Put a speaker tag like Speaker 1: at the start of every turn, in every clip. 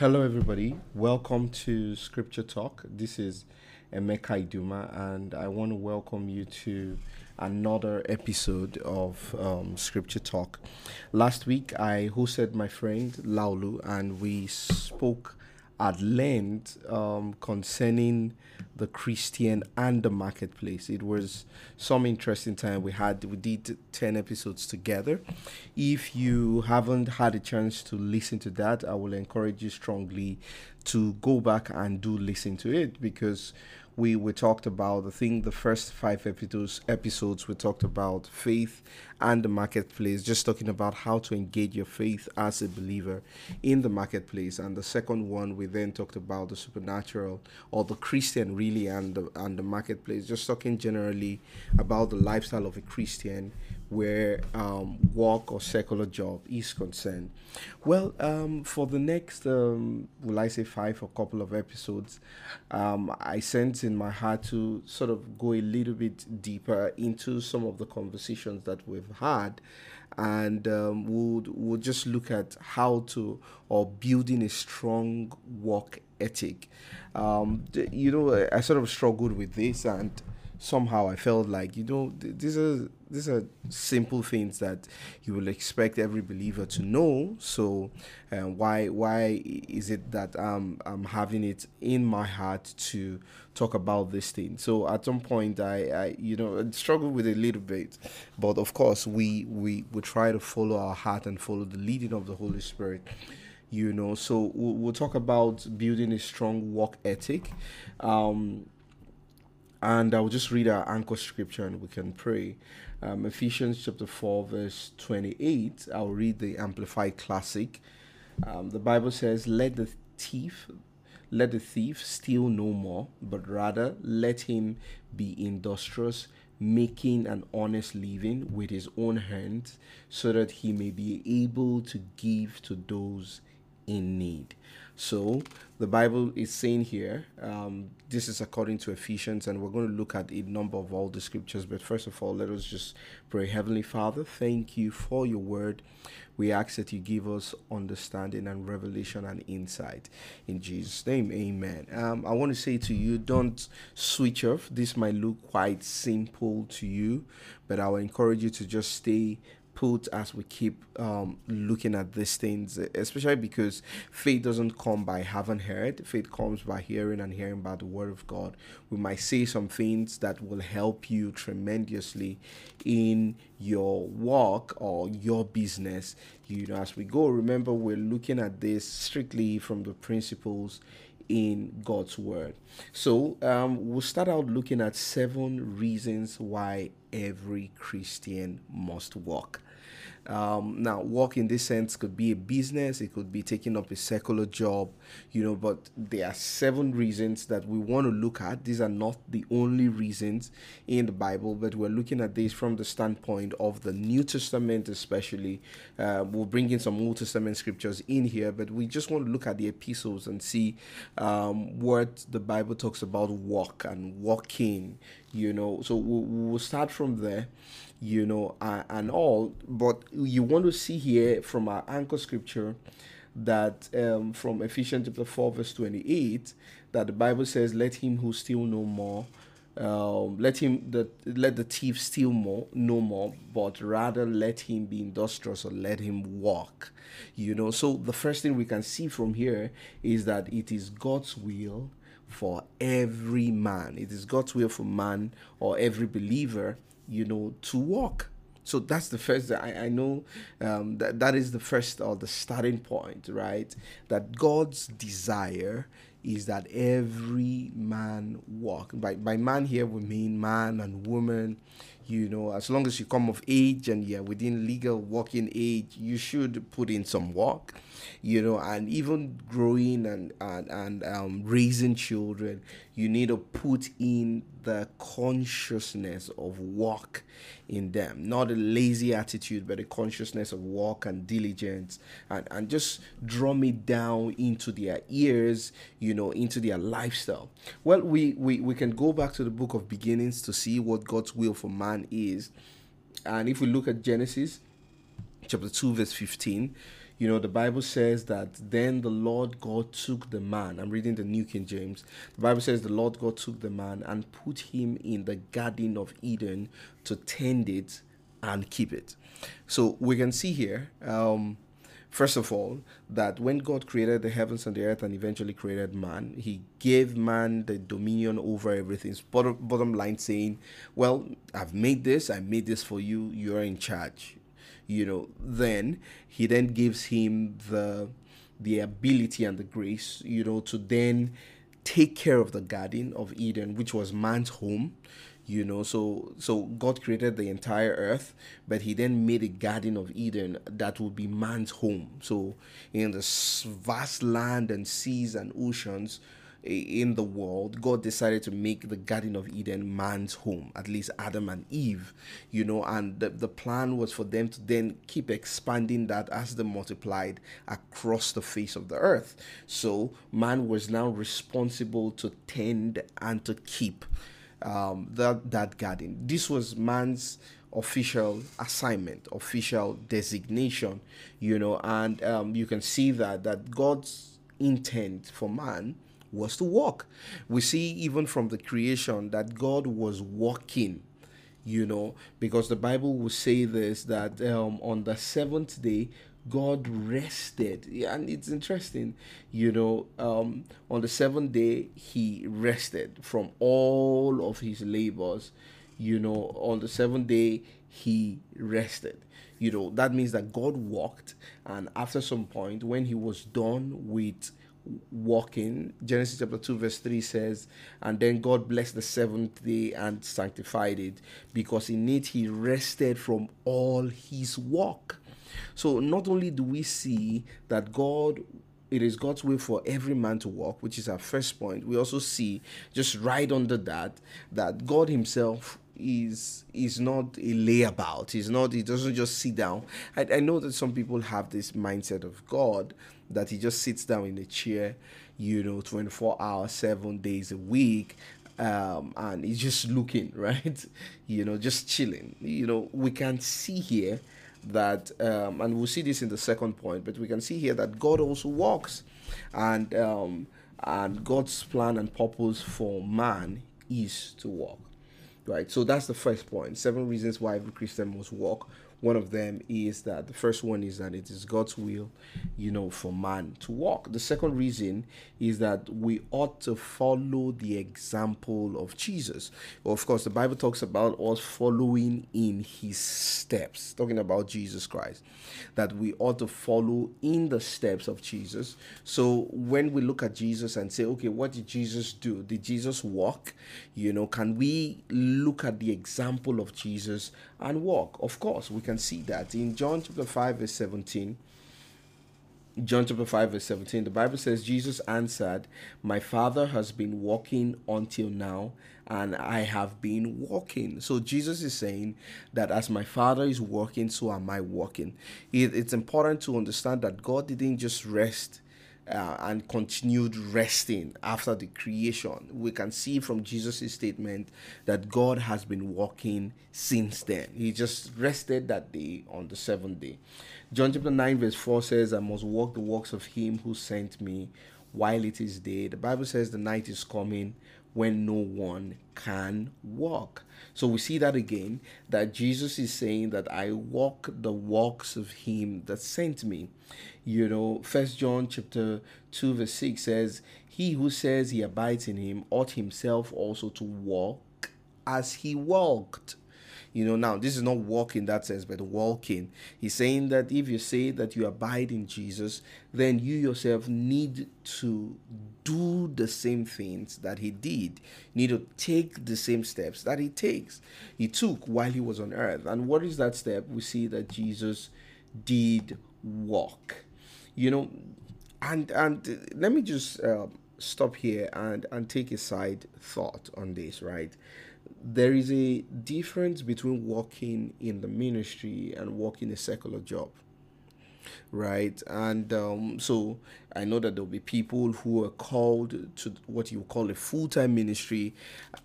Speaker 1: Hello, everybody. Welcome to Scripture Talk. This is Emeka Iduma, and I want to welcome you to another episode of um, Scripture Talk. Last week, I hosted my friend Laulu, and we spoke at length um, concerning the Christian and the marketplace. It was some interesting time we had. We did 10 episodes together. If you haven't had a chance to listen to that, I will encourage you strongly to go back and do listen to it because we we talked about I think the first five episodes episodes we talked about faith and the marketplace, just talking about how to engage your faith as a believer in the marketplace. And the second one we then talked about the supernatural or the Christian really and the and the marketplace, just talking generally about the lifestyle of a Christian where um, work or secular job is concerned. Well, um, for the next, um, will I say five or couple of episodes, um, I sense in my heart to sort of go a little bit deeper into some of the conversations that we've had. And um, we'll, we'll just look at how to, or building a strong work ethic. Um, you know, I sort of struggled with this and somehow I felt like you know these are these are simple things that you will expect every believer to know. So uh, why why is it that um, I'm having it in my heart to talk about this thing? So at some point I, I you know struggle with it a little bit, but of course we we we try to follow our heart and follow the leading of the Holy Spirit you know so we'll, we'll, talk about building a strong work ethic um, and I'll just read our anchor scripture and we can pray. Um, Ephesians chapter 4, verse 28. I'll read the Amplified Classic. Um, the Bible says, Let the thief let the thief steal no more, but rather let him be industrious, making an honest living with his own hands, so that he may be able to give to those in need. So the Bible is saying here, um, this is according to Ephesians, and we're going to look at a number of all the scriptures. But first of all, let us just pray. Heavenly Father, thank you for your word. We ask that you give us understanding and revelation and insight. In Jesus' name, amen. Um, I want to say to you, don't switch off. This might look quite simple to you, but I will encourage you to just stay put as we keep um, looking at these things, especially because faith doesn't come by having heard, faith comes by hearing and hearing by the word of God. We might say some things that will help you tremendously in your work or your business. You know, as we go, remember we're looking at this strictly from the principles in God's word. So um, we'll start out looking at seven reasons why every Christian must walk. Um, now, work in this sense could be a business, it could be taking up a secular job, you know, but there are seven reasons that we want to look at. These are not the only reasons in the Bible, but we're looking at this from the standpoint of the New Testament, especially. Uh, we'll bring in some Old Testament scriptures in here, but we just want to look at the epistles and see um, what the Bible talks about work and walking, you know. So we'll, we'll start from there you know, uh, and all. But you want to see here from our anchor scripture that um, from Ephesians chapter 4, verse 28, that the Bible says, Let him who steal no more. Um, let him that let the thief steal more no more but rather let him be industrious or let him walk you know so the first thing we can see from here is that it is god's will for every man it is god's will for man or every believer you know, to walk. So that's the first. I, I know um, that that is the first or the starting point, right? That God's desire is that every man walk. By by man here we mean man and woman. You know, as long as you come of age and you're within legal working age, you should put in some work you know, and even growing and and, and um, raising children, you need to put in the consciousness of work in them, not a lazy attitude, but a consciousness of work and diligence, and and just drum it down into their ears, you know, into their lifestyle. Well, we we we can go back to the book of beginnings to see what God's will for man is, and if we look at Genesis chapter 2 verse 15 You know, the Bible says that then the Lord God took the man. I'm reading the New King James. The Bible says the Lord God took the man and put him in the Garden of Eden to tend it and keep it. So we can see here. Um, First of all, that when God created the heavens and the earth and eventually created man, he gave man the dominion over everything. Bottom, bottom line saying, Well, I've made this, I made this for you, you're in charge. You know, then he then gives him the the ability and the grace, you know, to then take care of the garden of Eden, which was man's home you know so so god created the entire earth but he then made a garden of eden that would be man's home. So in this vast land and seas and oceans in the world god decided to make the garden of eden man's home at least adam and eve you know and the, the plan was for them to then keep expanding that as they multiplied across the face of the earth. So man was now responsible to tend and to keep um, that that garden. This was man's official assignment, official designation, you know, and um, you can see that that God's intent for man was to walk. We see even from the creation that God was walking you know because the bible will say this that um, on the seventh day God rested. Yeah, and it's interesting, you know, um, on the seventh day, he rested from all of his labors. You know, on the seventh day, he rested. You know, that means that God walked, and after some point, when he was done with walking, Genesis chapter 2, verse 3 says, And then God blessed the seventh day and sanctified it, because in it he rested from all his work. So not only do we see that God it is God's will for every man to walk, which is our first point. We also see just right under that that God Himself is is not a layabout. He's not. He doesn't just sit down. I, I know that some people have this mindset of God that He just sits down in a chair, you know, twenty four hours, seven days a week, um, and he's just looking right, you know, just chilling. You know, we can see here that, um, and we'll see this in the second point, but we can see here that God also walks, and um, and God's plan and purpose for man is to walk, right? So that's the first point. Seven reasons why every Christian must walk. One of them is that the first one is that it is God's will, you know, for man to walk. The second reason is that we ought to follow the example of Jesus. Of course, the Bible talks about us following in his steps, talking about Jesus Christ, that we ought to follow in the steps of Jesus. So when we look at Jesus and say, okay, what did Jesus do? Did Jesus walk? You know, can we look at the example of Jesus and walk? Of course, we can see that in John chapter 5, verse 17. John chapter 5, verse 17, the Bible says, Jesus answered, My Father has been walking until now, and I have been walking. So Jesus is saying that as my Father is walking, so am I walking. It, it's important to understand that God didn't just rest uh, and continued resting after the creation. We can see from Jesus' statement that God has been walking since then. He just rested that day on the seventh day. John chapter 9, verse 4 says, I must walk the works of him who sent me while it is day. The Bible says the night is coming when no one can walk. So we see that again that Jesus is saying that I walk the walks of him that sent me. You know, first John chapter 2 verse 6 says, He who says he abides in him ought himself also to walk as he walked. You know, now this is not walk in that sense, but walking. He's saying that if you say that you abide in Jesus, then you yourself need to do the same things that he did. You need to take the same steps that he takes. He took while he was on earth. And what is that step? We see that Jesus did walk. You know, and and let me just uh, stop here and and take a side thought on this, right? There is a difference between working in the ministry and working a secular job right? And um, so i know that there'll be people who are called to what you call a full-time ministry.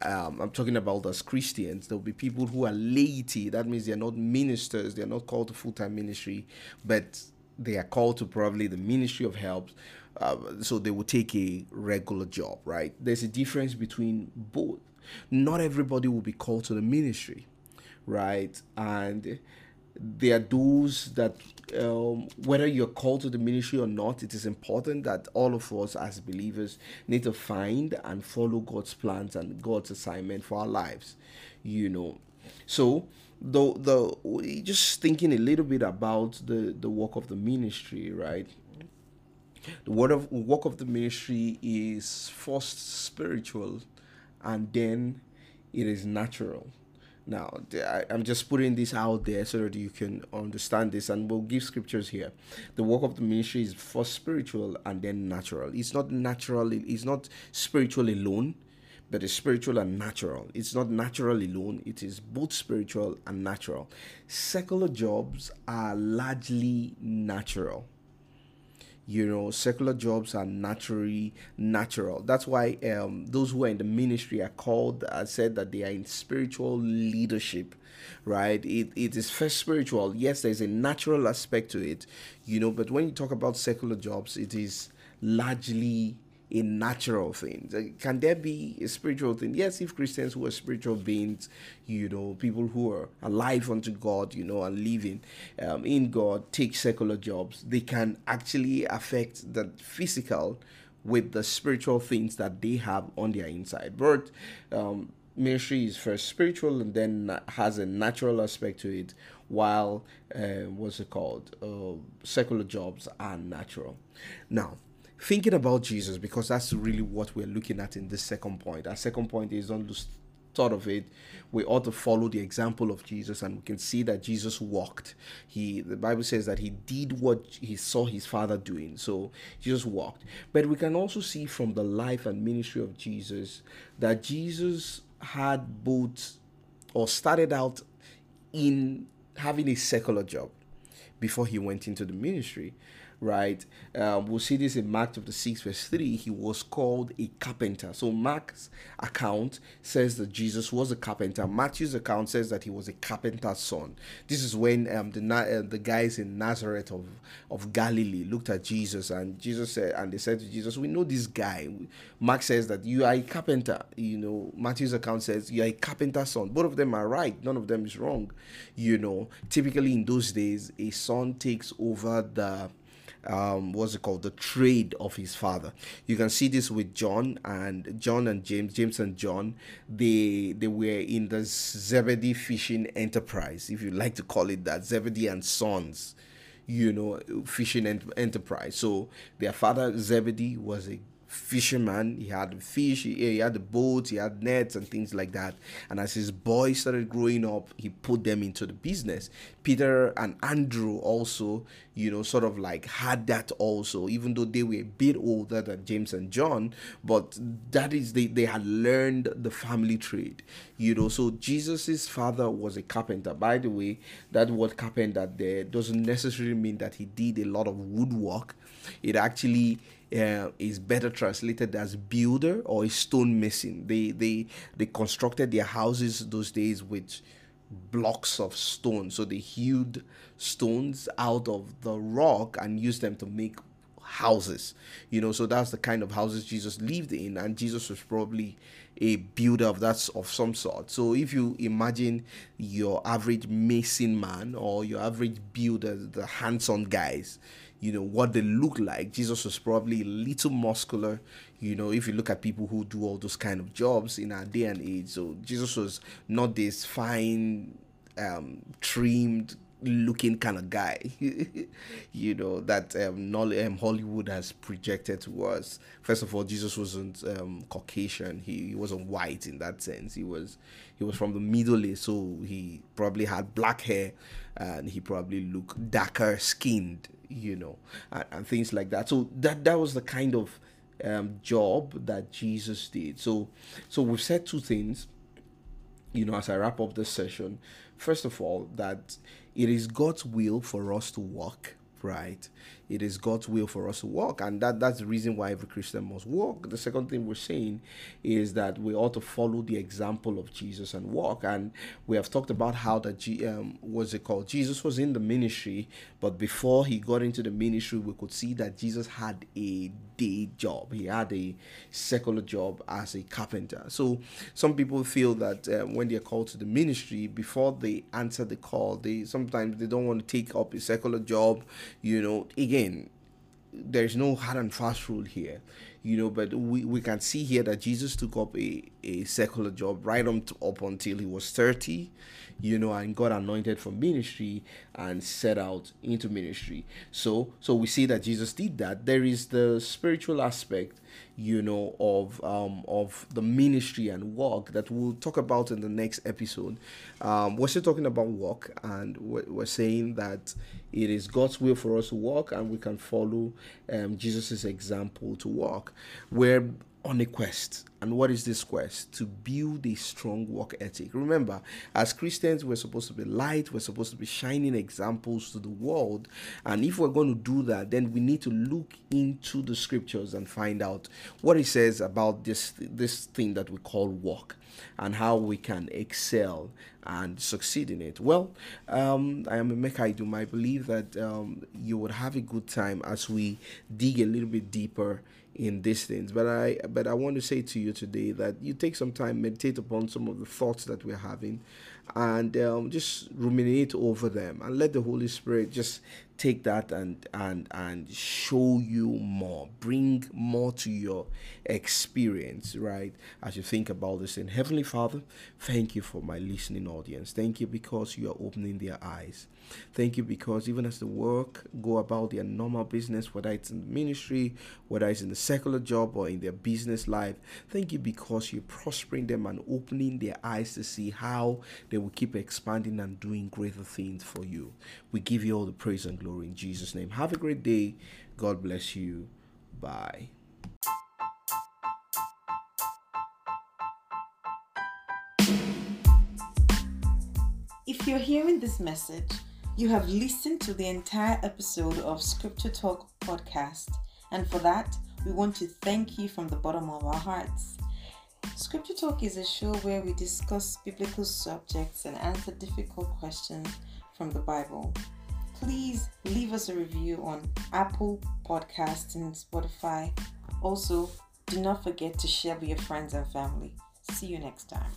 Speaker 1: Um, i'm talking about as christians. There'll be people who are laity. That means they're not ministers. They're not called to full-time ministry but they are called to probably the ministry of helps uh, so they will take a regular job right? There's a difference between both not everybody will be called to the ministry right? And there are those that um, whether you're called to the ministry or not it is important that all of us as believers need to find and follow god's plans and god's assignment for our lives you know. So the the just thinking a little bit about the the work of the ministry right? The word of work of the ministry is first spiritual and then it is natural now, I, am just putting this out there so that you can understand this, and we'll give scriptures here. The work of the ministry is first spiritual and then natural. It's not natural, it's not spiritual alone, but it's spiritual and natural. It's not natural alone, it is both spiritual and natural. Secular jobs are largely natural you know secular jobs are naturally natural. That's why um, those who are in the ministry are called i said that they are in spiritual leadership right? It, it is first spiritual. Yes there's a natural aspect to it you know but when you talk about secular jobs it is largely a natural thing. Can there be a spiritual thing? Yes, if Christians who are spiritual beings, you know, people who are alive unto God, you know, and living um, in God, take secular jobs, they can actually affect the physical with the spiritual things that they have on their inside. But um, ministry is first spiritual and then has a natural aspect to it, while uh, what's it called? Uh, secular jobs are natural. Now, thinking about Jesus, because that's really what we're looking at in this second point. Our second point is don't lose thought of it. We ought to follow the example of Jesus, and we can see that Jesus walked. He, the Bible says that he did what he saw his father doing. So Jesus walked. But we can also see from the life and ministry of Jesus that Jesus had both, or started out in having a secular job before he went into the ministry right? Um, we'll see this in Mark chapter 6, verse 3. He was called a carpenter. So Mark's account says that Jesus was a carpenter. Matthew's account says that he was a carpenter's son. This is when um, the uh, the guys in Nazareth of, of Galilee looked at Jesus and Jesus said, and they said to Jesus, We know this guy. Mark says that you are a carpenter. You know, Matthew's account says you are a carpenter's son. Both of them are right. None of them is wrong. You know, typically in those days, a son takes over the um, what's it called? The trade of his father. You can see this with john and john and james james and john. They they were in the zebedee fishing enterprise if you like to call it that zebedee and sons you know fishing enterprise. So their father zebedee was a fisherman. He had fish, he, he had the boats, he had nets and things like that. And as his boys started growing up, he put them into the business. Peter and Andrew also, you know, sort of like had that also, even though they were a bit older than James and John, but that is they, they had learned the family trade, you know. So Jesus's father was a carpenter. By the way, that word carpenter there doesn't necessarily mean that he did a lot of woodwork. It actually uh, is better translated as builder or a stonemason. They they they constructed their houses those days with blocks of stone. So they hewed stones out of the rock and used them to make houses. You know, so that's the kind of houses Jesus lived in, and Jesus was probably a builder of that of some sort. So if you imagine your average mason man or your average builder, the hands-on guys, you know what they look like. Jesus was probably a little muscular you know if you look at people who do all those kind of jobs in our day and age. So jesus was not this fine um trimmed looking kind of guy you know that um, um, hollywood has projected to us first of all jesus wasn't um, caucasian he, he wasn't white in that sense he was he was from the middle east so he probably had black hair and he probably looked darker skinned you know, and, and things like that. So that that was the kind of um, job that Jesus did. So so we've said two things. You know, as I wrap up this session, first of all, that it is God's will for us to walk right? It is God's will for us to walk, and that that's the reason why every Christian must walk. The second thing we're saying is that we ought to follow the example of Jesus and walk. And we have talked about how that G, um, it called? Jesus was in the ministry, but before he got into the ministry, we could see that Jesus had a day job. He had a secular job as a carpenter. So some people feel that uh, when they're called to the ministry, before they answer the call, they sometimes they don't want to take up a secular job. You know, again, there's no hard and fast rule here you know but we, we can see here that jesus took up a, a secular job right up, up until he was 30 you know and got anointed for ministry and set out into ministry. So so we see that jesus did that. There is the spiritual aspect you know of um of the ministry and work that we'll talk about in the next episode. Um we're still talking about work and we're, saying that it is god's will for us to walk and we can follow um jesus's example to walk. We're on a quest. And what is this quest? To build a strong work ethic. Remember, as Christians, we're supposed to be light, we're supposed to be shining examples to the world. And if we're going to do that, then we need to look into the scriptures and find out what it says about this this thing that we call work and how we can excel and succeed in it. Well, um, I am Emeka Iduma. I believe that um, you would have a good time as we dig a little bit deeper in these things. But I but I want to say to you today that you take some time, meditate upon some of the thoughts that we're having, and um, just ruminate over them, and let the Holy Spirit just take that and and and show you more bring more to your experience right as you think about this in heavenly father thank you for my listening audience. Thank you because you are opening their eyes. Thank you because even as the work go about their normal business whether it's in the ministry whether it's in the secular job or in their business life thank you because you're prospering them and opening their eyes to see how they will keep expanding and doing greater things for you we give you all the praise and glory in Jesus' name. Have a great day. God bless you. Bye.
Speaker 2: If you're hearing this message, you have listened to the entire episode of Scripture Talk podcast, and for that, we want to thank you from the bottom of our hearts. Scripture Talk is a show where we discuss biblical subjects and answer difficult questions from the Bible please leave us a review on Apple Podcasts and Spotify. Also, do not forget to share with your friends and family. See you next time.